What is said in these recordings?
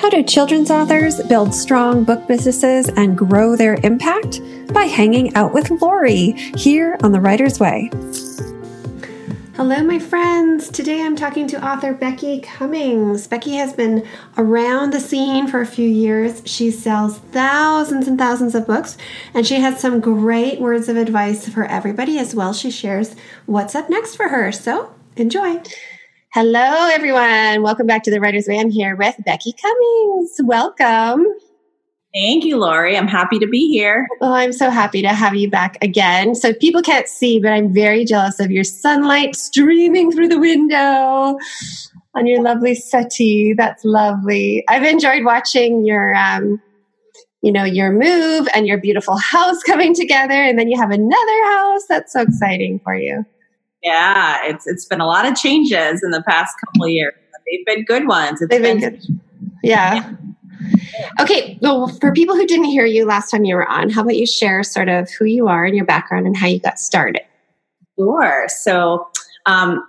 How do children's authors build strong book businesses and grow their impact? By hanging out with Lori here on The Writer's Way. Hello, my friends. Today I'm talking to author Becky Cummings. Becky has been around the scene for a few years. She sells thousands and thousands of books, and she has some great words of advice for everybody as well. She shares what's up next for her. So enjoy. Hello, everyone. Welcome back to the Writer's Way. I'm here with Becky Cummings. Welcome. Thank you, Lori. I'm happy to be here. Well, I'm so happy to have you back again. So people can't see, but I'm very jealous of your sunlight streaming through the window on your lovely settee. That's lovely. I've enjoyed watching your um, you know, your move and your beautiful house coming together, and then you have another house. That's so exciting for you. Yeah, it's it's been a lot of changes in the past couple of years. They've been good ones. It's They've been, been good. Yeah. Okay, well, for people who didn't hear you last time you were on, how about you share sort of who you are and your background and how you got started? Sure. So, um,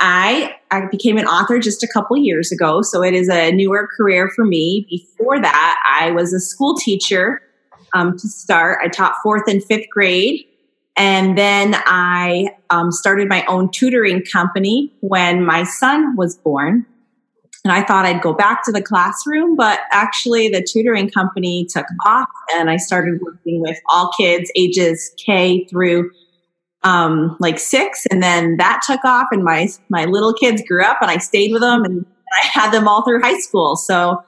I I became an author just a couple years ago, so it is a newer career for me. Before that, I was a school teacher um, to start. I taught fourth and fifth grade and then I um, started my own tutoring company when my son was born. And I thought I'd go back to the classroom, but actually the tutoring company took off and I started working with all kids ages K through um, like six. And then that took off and my, my little kids grew up and I stayed with them and I had them all through high school. So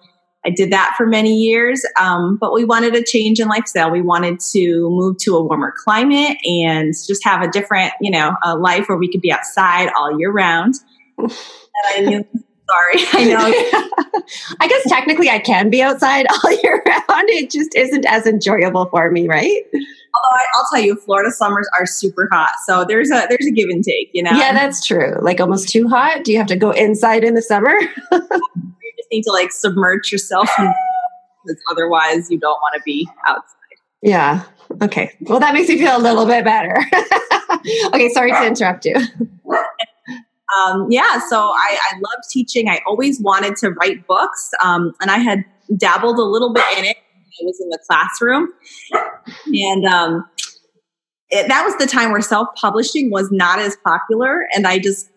I did that for many years, um, but we wanted a change in lifestyle. We wanted to move to a warmer climate and just have a different, you know, a life where we could be outside all year round. and I knew, sorry, I know. I guess technically I can be outside all year round. It just isn't as enjoyable for me, right? Although I, will tell you, Florida summers are super hot, so there's a there's a give and take, you know. Yeah, that's true. Like almost too hot. Do you have to go inside in the summer? Just need to like submerge yourself because otherwise you don't want to be outside. Yeah. Okay. Well, that makes me feel a little bit better. okay. Sorry to interrupt you. Um, yeah. So I, I love teaching. I always wanted to write books. Um, and I had dabbled a little bit in it. I was in the classroom and, um, it, that was the time where self-publishing was not as popular. And I just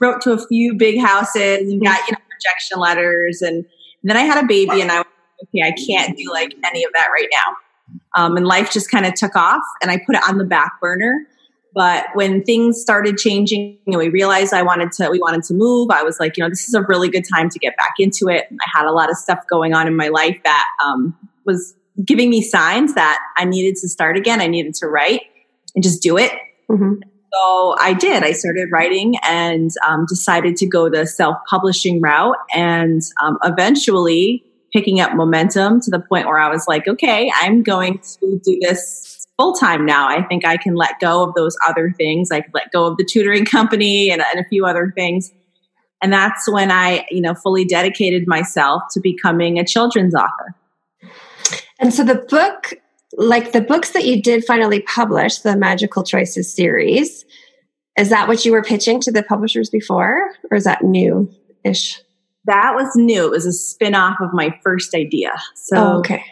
wrote to a few big houses and got, you know, rejection letters. And, and then I had a baby and I was okay, I can't do like any of that right now. Um, and life just kind of took off and I put it on the back burner. But when things started changing and we realized I wanted to, we wanted to move, I was like, you know, this is a really good time to get back into it. I had a lot of stuff going on in my life that um, was giving me signs that I needed to start again. I needed to write and just do it. Mm-hmm. So I did. I started writing and um, decided to go the self publishing route and um, eventually picking up momentum to the point where I was like, okay, I'm going to do this full time now. I think I can let go of those other things. I could let go of the tutoring company and, and a few other things. And that's when I, you know, fully dedicated myself to becoming a children's author. And so the book like the books that you did finally publish, the Magical Choices series, is that what you were pitching to the publishers before, or is that new ish? That was new. It was a spin off of my first idea. So, oh, okay.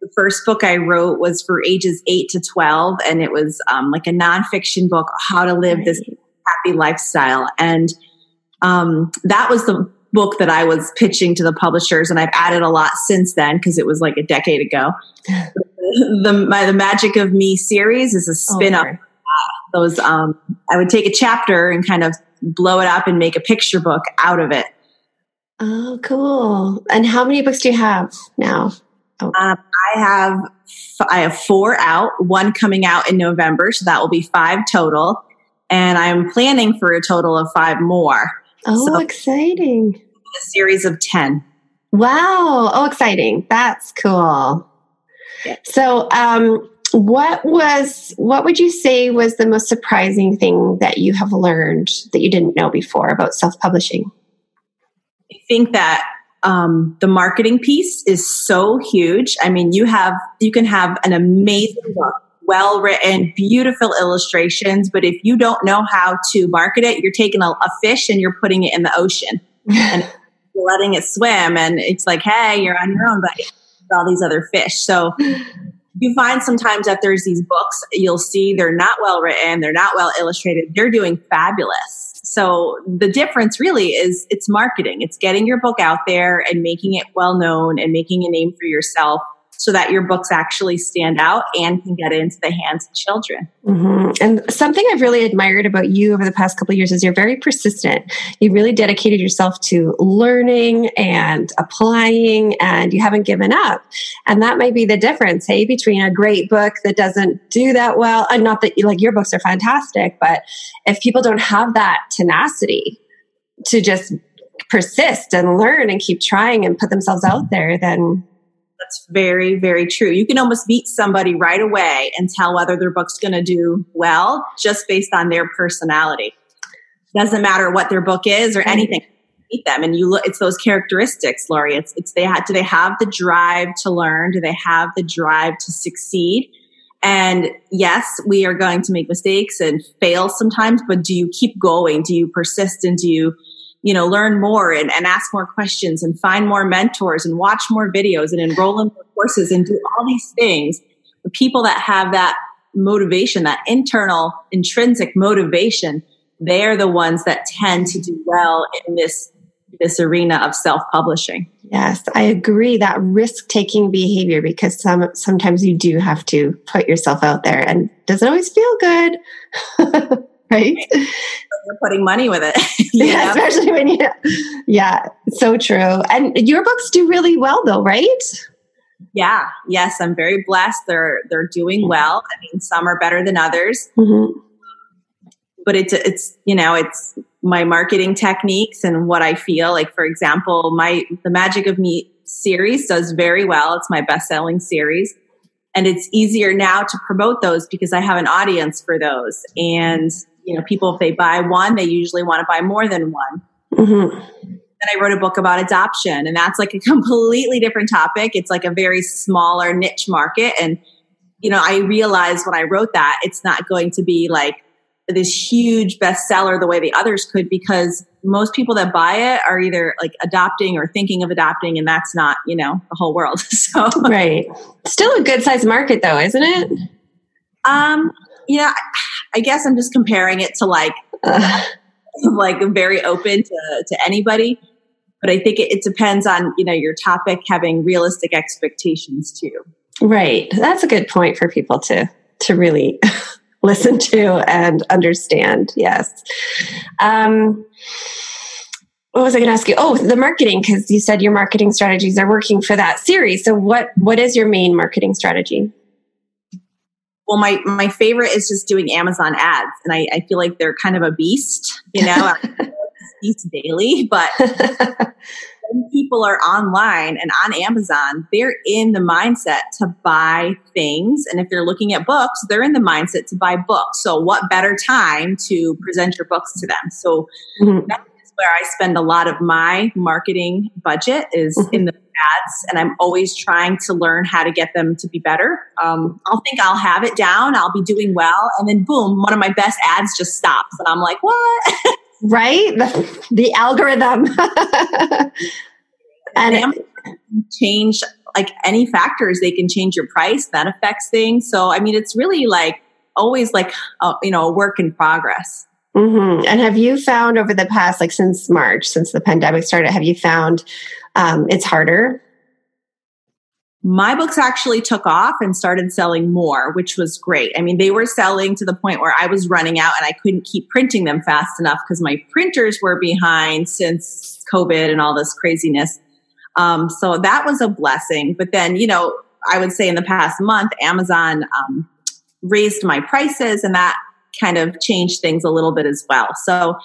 The first book I wrote was for ages 8 to 12, and it was um, like a nonfiction book, How to Live right. This Happy Lifestyle. And um, that was the book that I was pitching to the publishers, and I've added a lot since then because it was like a decade ago. the my, the Magic of Me series is a spin off. Oh, those um, I would take a chapter and kind of blow it up and make a picture book out of it. Oh, cool! And how many books do you have now? Oh. Um, I have I have four out. One coming out in November, so that will be five total. And I'm planning for a total of five more. Oh, so, exciting! A series of ten. Wow! Oh, exciting! That's cool. So, um, what was what would you say was the most surprising thing that you have learned that you didn't know before about self-publishing? I think that um, the marketing piece is so huge. I mean, you have you can have an amazing book, well written, beautiful illustrations, but if you don't know how to market it, you're taking a, a fish and you're putting it in the ocean. and letting it swim and it's like, hey, you're on your own, but all these other fish. So you find sometimes that there's these books you'll see they're not well written, they're not well illustrated, they're doing fabulous. So the difference really is it's marketing. It's getting your book out there and making it well known and making a name for yourself so that your books actually stand out and can get into the hands of children. Mm-hmm. And something I've really admired about you over the past couple years is you're very persistent. You really dedicated yourself to learning and applying, and you haven't given up. And that might be the difference, hey, between a great book that doesn't do that well, and not that like your books are fantastic, but if people don't have that tenacity to just persist and learn and keep trying and put themselves out there, then that's very, very true. You can almost meet somebody right away and tell whether their book's going to do well just based on their personality. Doesn't matter what their book is or anything. Meet them, and you look. It's those characteristics, Lori. It's it's they had. Do they have the drive to learn? Do they have the drive to succeed? And yes, we are going to make mistakes and fail sometimes, but do you keep going? Do you persist and do you you know, learn more and, and ask more questions and find more mentors and watch more videos and enroll in more courses and do all these things. The people that have that motivation, that internal intrinsic motivation, they're the ones that tend to do well in this this arena of self-publishing. Yes, I agree that risk-taking behavior because some sometimes you do have to put yourself out there and doesn't always feel good. right? You're putting money with it. yeah, especially when you, yeah, so true. And your books do really well, though, right? Yeah, yes, I'm very blessed. They're they're doing well. I mean, some are better than others, mm-hmm. but it's it's you know it's my marketing techniques and what I feel like. For example, my the Magic of Me series does very well. It's my best selling series. And it's easier now to promote those because I have an audience for those. And you know, people, if they buy one, they usually want to buy more than one. Mm-hmm. Then I wrote a book about adoption, and that's like a completely different topic. It's like a very smaller niche market. And, you know, I realized when I wrote that, it's not going to be like this huge bestseller the way the others could because most people that buy it are either like adopting or thinking of adopting and that's not you know the whole world so right still a good sized market though isn't it um know, I guess I'm just comparing it to like, uh. like very open to, to anybody. But I think it, it depends on, you know, your topic having realistic expectations too. Right. That's a good point for people to, to really listen to and understand. Yes. Um, what was I going to ask you? Oh, the marketing, because you said your marketing strategies are working for that series. So, what what is your main marketing strategy? Well my my favorite is just doing amazon ads and i, I feel like they're kind of a beast you know? Beast daily but when people are online and on amazon they're in the mindset to buy things and if they're looking at books they're in the mindset to buy books. So what better time to present your books to them? So mm-hmm. that is where i spend a lot of my marketing budget is mm-hmm. in the ads and I'm always trying to learn how to get them to be better. Um, I'll think I'll have it down, I'll be doing well, and then boom, one of my best ads just stops. And I'm like, what? right? The, the algorithm. and change like any factors, they can change your price, that affects things. So, I mean, it's really like always like, a, you know, a work in progress. Mm-hmm. And have you found over the past, like since March, since the pandemic started, have you found um, it's harder? My books actually took off and started selling more, which was great. I mean, they were selling to the point where I was running out and I couldn't keep printing them fast enough because my printers were behind since COVID and all this craziness. Um, so that was a blessing. But then, you know, I would say in the past month, Amazon um, raised my prices and that kind of change things a little bit as well. So,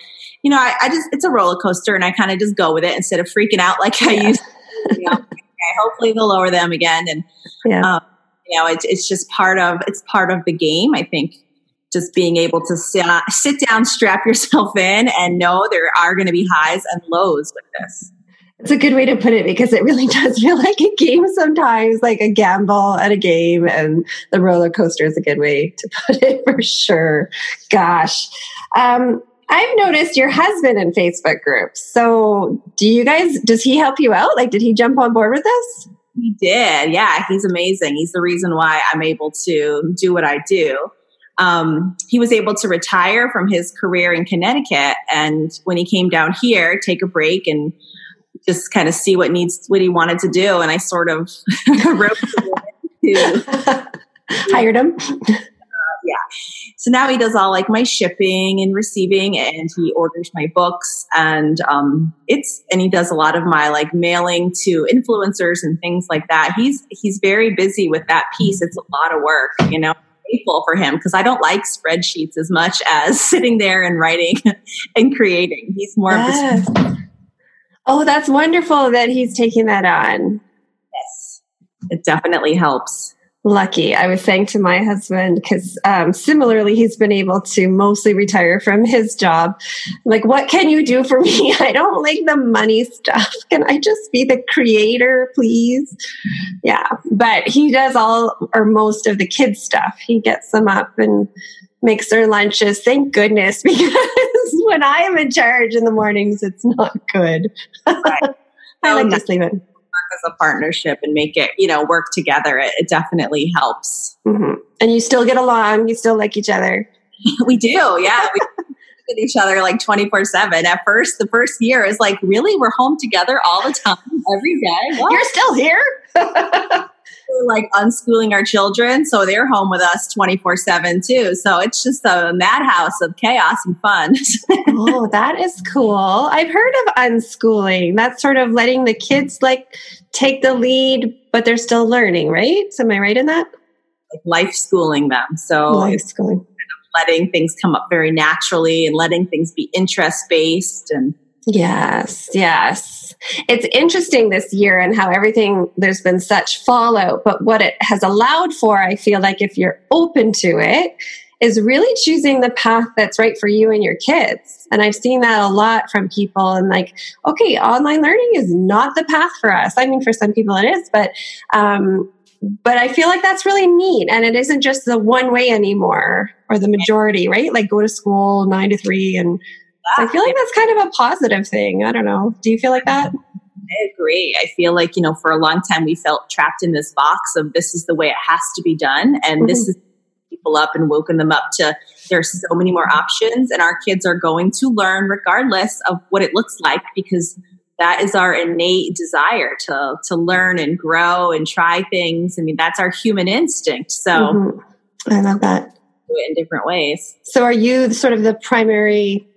you know, I, I just, it's a roller coaster and I kind of just go with it instead of freaking out like I used to. You know, okay, hopefully they'll lower them again. And, yeah. um, you know, it's, it's just part of, it's part of the game. I think just being able to sit, sit down, strap yourself in and know there are going to be highs and lows with this. It's a good way to put it because it really does feel like a game sometimes, like a gamble at a game, and the roller coaster is a good way to put it for sure. Gosh. Um, I've noticed your husband in Facebook groups. So, do you guys, does he help you out? Like, did he jump on board with this? He did. Yeah, he's amazing. He's the reason why I'm able to do what I do. Um, he was able to retire from his career in Connecticut, and when he came down here, take a break and just kind of see what needs what he wanted to do. And I sort of hired him. Yeah. So now he does all like my shipping and receiving, and he orders my books, and um, it's and he does a lot of my like mailing to influencers and things like that. He's he's very busy with that piece. It's a lot of work, you know. Grateful for him because I don't like spreadsheets as much as sitting there and writing and creating. He's more yes. of a Oh, that's wonderful that he's taking that on. Yes, it definitely helps. Lucky. I was saying to my husband, because um, similarly, he's been able to mostly retire from his job. Like, what can you do for me? I don't like the money stuff. Can I just be the creator, please? Yeah. But he does all or most of the kids' stuff. He gets them up and makes their lunches. Thank goodness, because when I am in charge in the mornings, it's not good. Right. I like to sleep in. Work as a partnership and make it, you know, work together. It, it definitely helps. Mm-hmm. And you still get along. You still like each other. we do. Yeah. We at each other like 24 7. At first, the first year is like, really? We're home together all the time, every day? What? You're still here? Like unschooling our children. So they're home with us 24 7 too. So it's just a madhouse of chaos and fun. oh, that is cool. I've heard of unschooling. That's sort of letting the kids like take the lead, but they're still learning, right? Am I right in that? Like life schooling them. So life schooling. letting things come up very naturally and letting things be interest based and Yes, yes. It's interesting this year and how everything, there's been such fallout, but what it has allowed for, I feel like if you're open to it, is really choosing the path that's right for you and your kids. And I've seen that a lot from people and like, okay, online learning is not the path for us. I mean, for some people it is, but, um, but I feel like that's really neat. And it isn't just the one way anymore or the majority, right? Like go to school nine to three and I feel like that's kind of a positive thing. I don't know. Do you feel like that? I agree. I feel like, you know, for a long time we felt trapped in this box of this is the way it has to be done. And mm-hmm. this is people up and woken them up to there's so many more options and our kids are going to learn regardless of what it looks like because that is our innate desire to to learn and grow and try things. I mean, that's our human instinct. So mm-hmm. I love that. Do it in different ways. So are you sort of the primary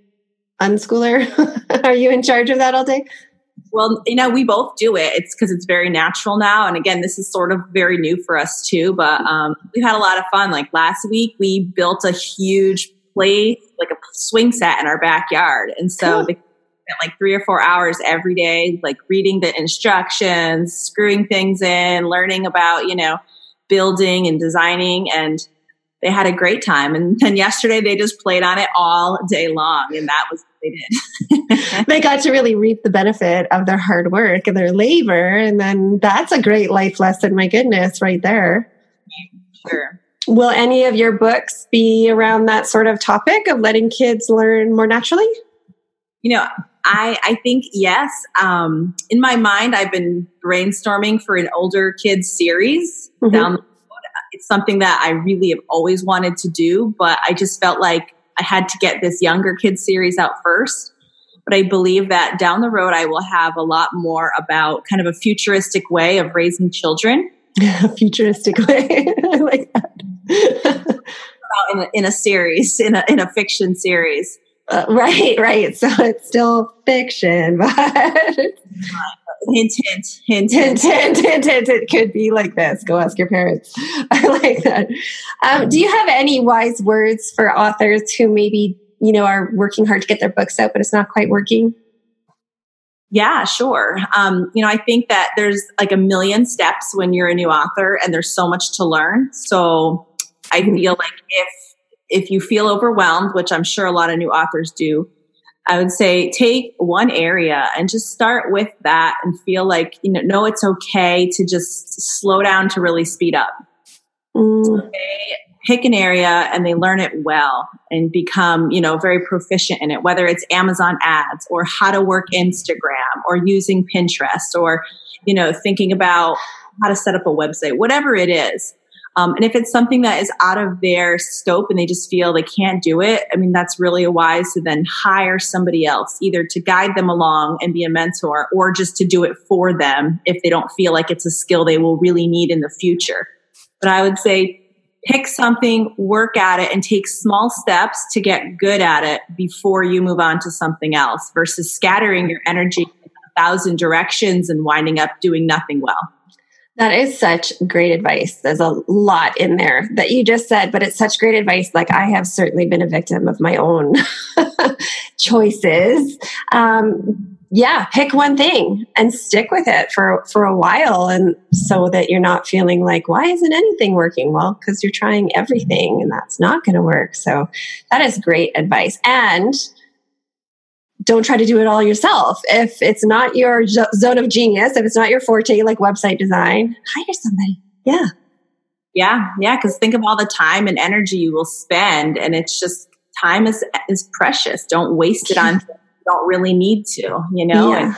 unschooler? Are you in charge of that all day? Well, you know, we both do it. It's because it's very natural now. And again, this is sort of very new for us too. But um, we've had a lot of fun. Like last week, we built a huge play, like a swing set in our backyard. And so cool. they spent like three or four hours every day, like reading the instructions, screwing things in, learning about, you know, building and designing. And they had a great time. And then yesterday they just played on it all day long. And that was what they did. they got to really reap the benefit of their hard work and their labor. And then that's a great life lesson. My goodness, right there. Sure. Will any of your books be around that sort of topic of letting kids learn more naturally? You know, I, I think yes. Um, in my mind, I've been brainstorming for an older kids series mm-hmm. down it's something that I really have always wanted to do, but I just felt like I had to get this younger kids series out first. But I believe that down the road, I will have a lot more about kind of a futuristic way of raising children. futuristic way. I like that. in, a, in a series, in a, in a fiction series. Uh, right, right. So it's still fiction, but hint, hint, hint, hint, hint, hint, hint. It could be like this. Go ask your parents. I like that. Um, do you have any wise words for authors who maybe you know are working hard to get their books out, but it's not quite working? Yeah, sure. Um, you know, I think that there's like a million steps when you're a new author, and there's so much to learn. So I feel like if if you feel overwhelmed, which I'm sure a lot of new authors do, I would say take one area and just start with that and feel like, you know, know it's okay to just slow down to really speed up. Mm. okay pick an area and they learn it well and become, you know, very proficient in it, whether it's Amazon ads or how to work Instagram or using Pinterest or, you know, thinking about how to set up a website, whatever it is. Um, and if it's something that is out of their scope and they just feel they can't do it, I mean, that's really a wise to then hire somebody else, either to guide them along and be a mentor or just to do it for them if they don't feel like it's a skill they will really need in the future. But I would say pick something, work at it, and take small steps to get good at it before you move on to something else versus scattering your energy in a thousand directions and winding up doing nothing well. That is such great advice. There's a lot in there that you just said, but it's such great advice. Like I have certainly been a victim of my own choices. Um, yeah, pick one thing and stick with it for for a while, and so that you're not feeling like, why isn't anything working? Well, because you're trying everything, and that's not going to work. So that is great advice. And don't try to do it all yourself. If it's not your zone of genius, if it's not your forte, like website design, hire somebody. Yeah. Yeah. Yeah. Cause think of all the time and energy you will spend. And it's just time is, is precious. Don't waste it on you don't really need to, you know? Yeah.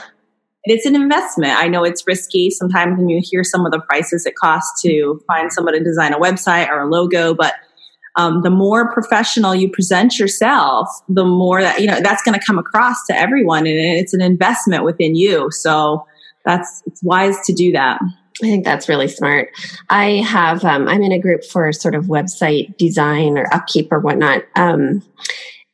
And it's an investment. I know it's risky sometimes when you hear some of the prices it costs to find someone to design a website or a logo, but um, the more professional you present yourself, the more that, you know, that's going to come across to everyone and it's an investment within you. So that's, it's wise to do that. I think that's really smart. I have, um, I'm in a group for sort of website design or upkeep or whatnot. Um,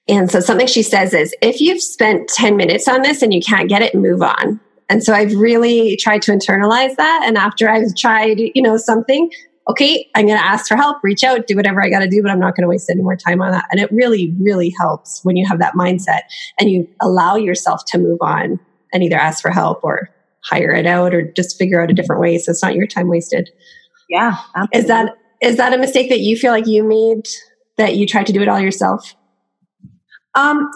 and so something she says is if you've spent 10 minutes on this and you can't get it, move on. And so I've really tried to internalize that. And after I've tried, you know, something, okay, I'm going to ask for help, reach out, do whatever I got to do, but I'm not going to waste any more time on that. And it really, really helps when you have that mindset and you allow yourself to move on and either ask for help or hire it out or just figure out a different way. So it's not your time wasted. Yeah. Absolutely. Is that, is that a mistake that you feel like you made that you tried to do it all yourself? Um,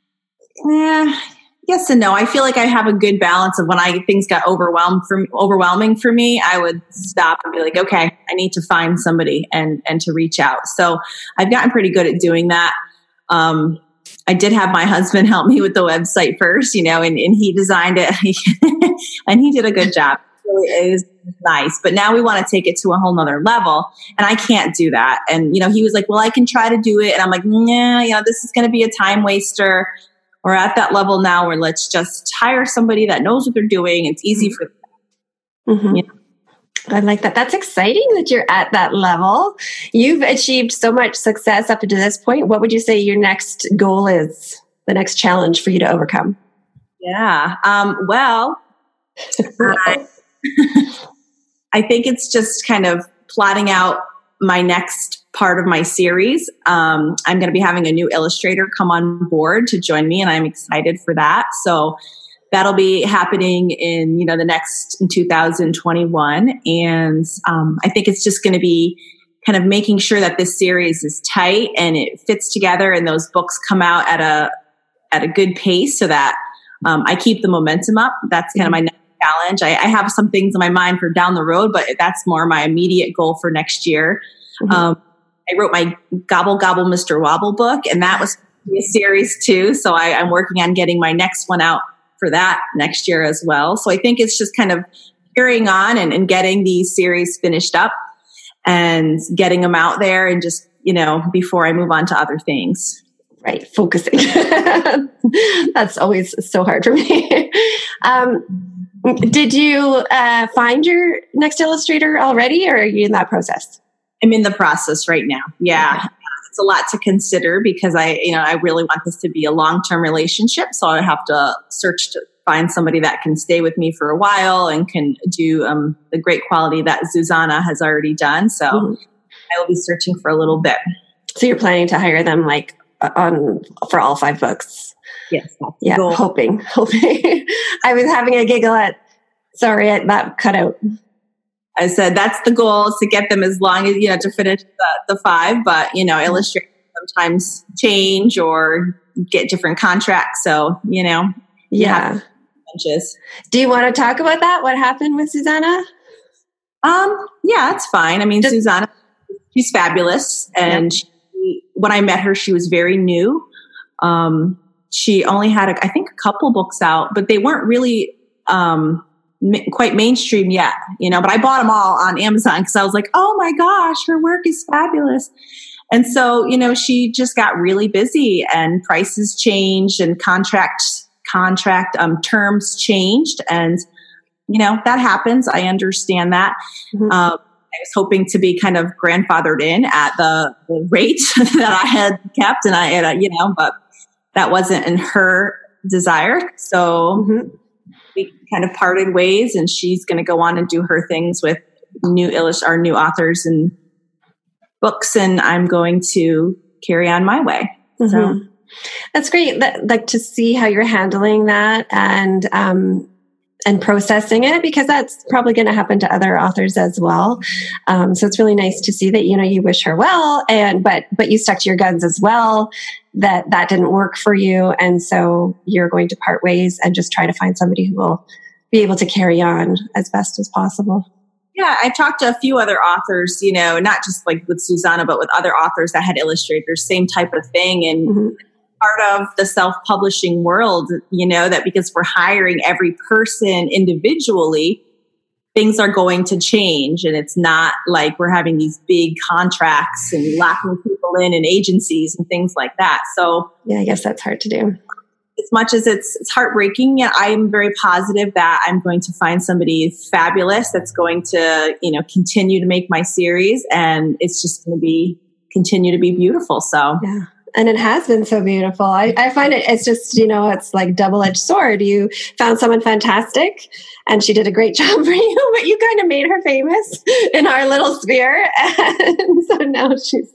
yeah, yes and no. I feel like I have a good balance of when I things got overwhelmed overwhelming for me, I would stop and be like, okay, I need to find somebody and and to reach out. So I've gotten pretty good at doing that. Um, I did have my husband help me with the website first, you know, and, and he designed it and he did a good job. It was nice. But now we want to take it to a whole nother level. And I can't do that. And, you know, he was like, well, I can try to do it. And I'm like, nah, you know, this is going to be a time waster. We're at that level now where let's just hire somebody that knows what they're doing. It's easy for them. Mm-hmm. You know? I like that. That's exciting that you're at that level. You've achieved so much success up to this point. What would you say your next goal is? The next challenge for you to overcome? Yeah. Um, well, I, I think it's just kind of plotting out my next part of my series. Um, I'm going to be having a new illustrator come on board to join me, and I'm excited for that. So that'll be happening in you know the next in 2021, and um, I think it's just going to be kind of making sure that this series is tight and it fits together, and those books come out at a at a good pace, so that um, I keep the momentum up. That's kind of my next challenge. I, I, have some things in my mind for down the road, but that's more my immediate goal for next year. Mm-hmm. Um, I wrote my Gobble Gobble Mr. Wobble book, and that was a series too. So I, I'm working on getting my next one out for that next year as well. So I think it's just kind of carrying on and, and getting these series finished up and getting them out there and just, you know, before I move on to other things. Right, focusing. That's always so hard for me. um, did you uh, find your next illustrator already, or are you in that process? I'm in the process right now. Yeah. Okay. It's a lot to consider because I, you know, I really want this to be a long term relationship. So I have to search to find somebody that can stay with me for a while and can do um, the great quality that Susanna has already done. So mm-hmm. I will be searching for a little bit. So you're planning to hire them like on for all five books? Yes. Yeah. Hoping, hoping. I was having a giggle at, sorry, that cut out. I said that's the goal is to get them as long as, you know, to finish the, the five, but, you know, mm-hmm. illustrators sometimes change or get different contracts. So, you know, yeah. Do you want to talk about that? What happened with Susanna? Um, yeah, it's fine. I mean, Just, Susanna she's fabulous. And yep. she, when I met her, she was very new. Um, she only had, a, I think, a couple books out, but they weren't really um, ma- quite mainstream yet, you know. But I bought them all on Amazon because I was like, oh my gosh, her work is fabulous. And so, you know, she just got really busy and prices changed and contract contract um, terms changed and you know that happens i understand that mm-hmm. um, I was hoping to be kind of grandfathered in at the, the rate that I had kept, and I, had, you know, but that wasn't in her desire. So mm-hmm. We kind of parted ways, and she's going to go on and do her things with new illust- our new authors and books, and I'm going to carry on my way. Mm-hmm. So that's great. That, like to see how you're handling that and um, and processing it because that's probably going to happen to other authors as well. Um, so it's really nice to see that you know you wish her well, and but but you stuck to your guns as well. That that didn't work for you, and so you're going to part ways and just try to find somebody who will be able to carry on as best as possible. Yeah, I've talked to a few other authors, you know, not just like with Susanna, but with other authors that had illustrators, same type of thing. And mm-hmm part of the self-publishing world, you know, that because we're hiring every person individually, things are going to change. And it's not like we're having these big contracts and locking people in and agencies and things like that. So yeah, I guess that's hard to do. As much as it's it's heartbreaking, I am very positive that I'm going to find somebody fabulous that's going to, you know, continue to make my series and it's just going to be continue to be beautiful. So yeah and it has been so beautiful. I, I find it, it's just, you know, it's like double edged sword. You found someone fantastic and she did a great job for you, but you kind of made her famous in our little sphere. And so now she's,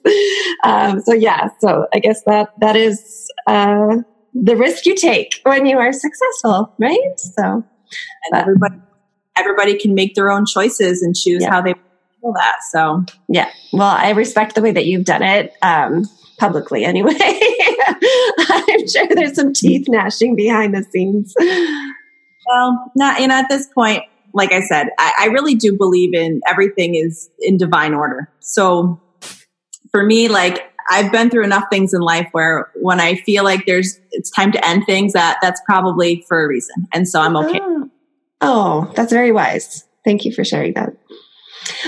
um, so yeah, so I guess that, that is, uh, the risk you take when you are successful, right? So, and everybody, everybody can make their own choices and choose yeah. how they feel that. So, yeah. Well, I respect the way that you've done it. Um, publicly anyway. I'm sure there's some teeth gnashing behind the scenes. Well, not you know at this point, like I said, I, I really do believe in everything is in divine order. So for me, like I've been through enough things in life where when I feel like there's it's time to end things, that that's probably for a reason, and so I'm okay. Oh, oh that's very wise. Thank you for sharing that.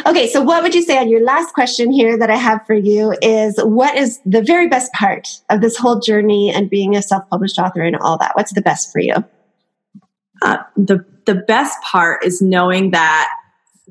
Okay, so what would you say on your last question here that I have for you is what is the very best part of this whole journey and being a self-published author and all that? What's the best for you? Uh, the the best part is knowing that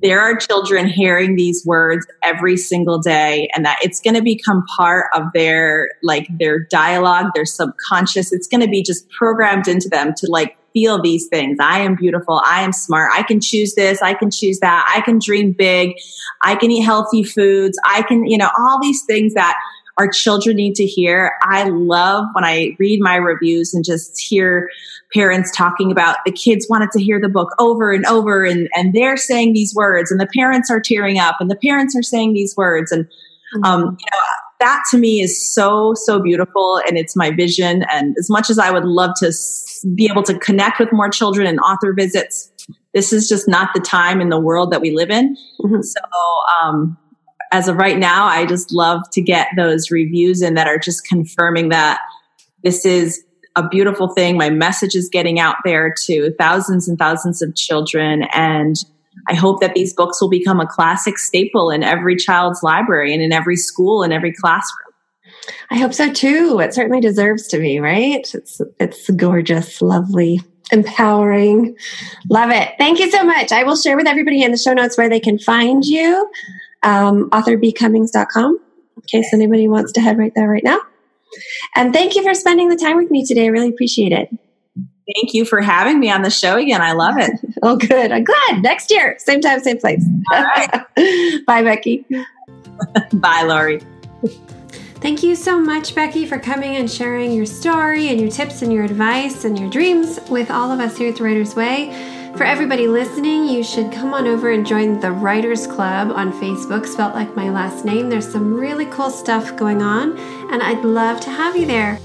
there are children hearing these words every single day and that it's going to become part of their like their dialogue their subconscious it's going to be just programmed into them to like feel these things. I am beautiful. I am smart. I can choose this. I can choose that. I can dream big. I can eat healthy foods. I can, you know, all these things that our children need to hear. I love when I read my reviews and just hear parents talking about the kids wanted to hear the book over and over and, and they're saying these words and the parents are tearing up and the parents are saying these words. And, um, you know, that to me is so, so beautiful. And it's my vision. And as much as I would love to be able to connect with more children and author visits, this is just not the time in the world that we live in. Mm-hmm. So, um, as of right now, I just love to get those reviews in that are just confirming that this is a beautiful thing. My message is getting out there to thousands and thousands of children. And I hope that these books will become a classic staple in every child's library and in every school and every classroom. I hope so too. It certainly deserves to be, right? It's it's gorgeous, lovely, empowering. Love it. Thank you so much. I will share with everybody in the show notes where they can find you. Um, authorbcummings.com in case anybody wants to head right there right now. And thank you for spending the time with me today. I really appreciate it. Thank you for having me on the show again. I love it. oh, good. I'm glad. Next year, same time, same place. All right. Bye, Becky. Bye, Lori. Thank you so much, Becky, for coming and sharing your story and your tips and your advice and your dreams with all of us here at the Writer's Way. For everybody listening, you should come on over and join the Writers Club on Facebook, spelt like my last name. There's some really cool stuff going on, and I'd love to have you there.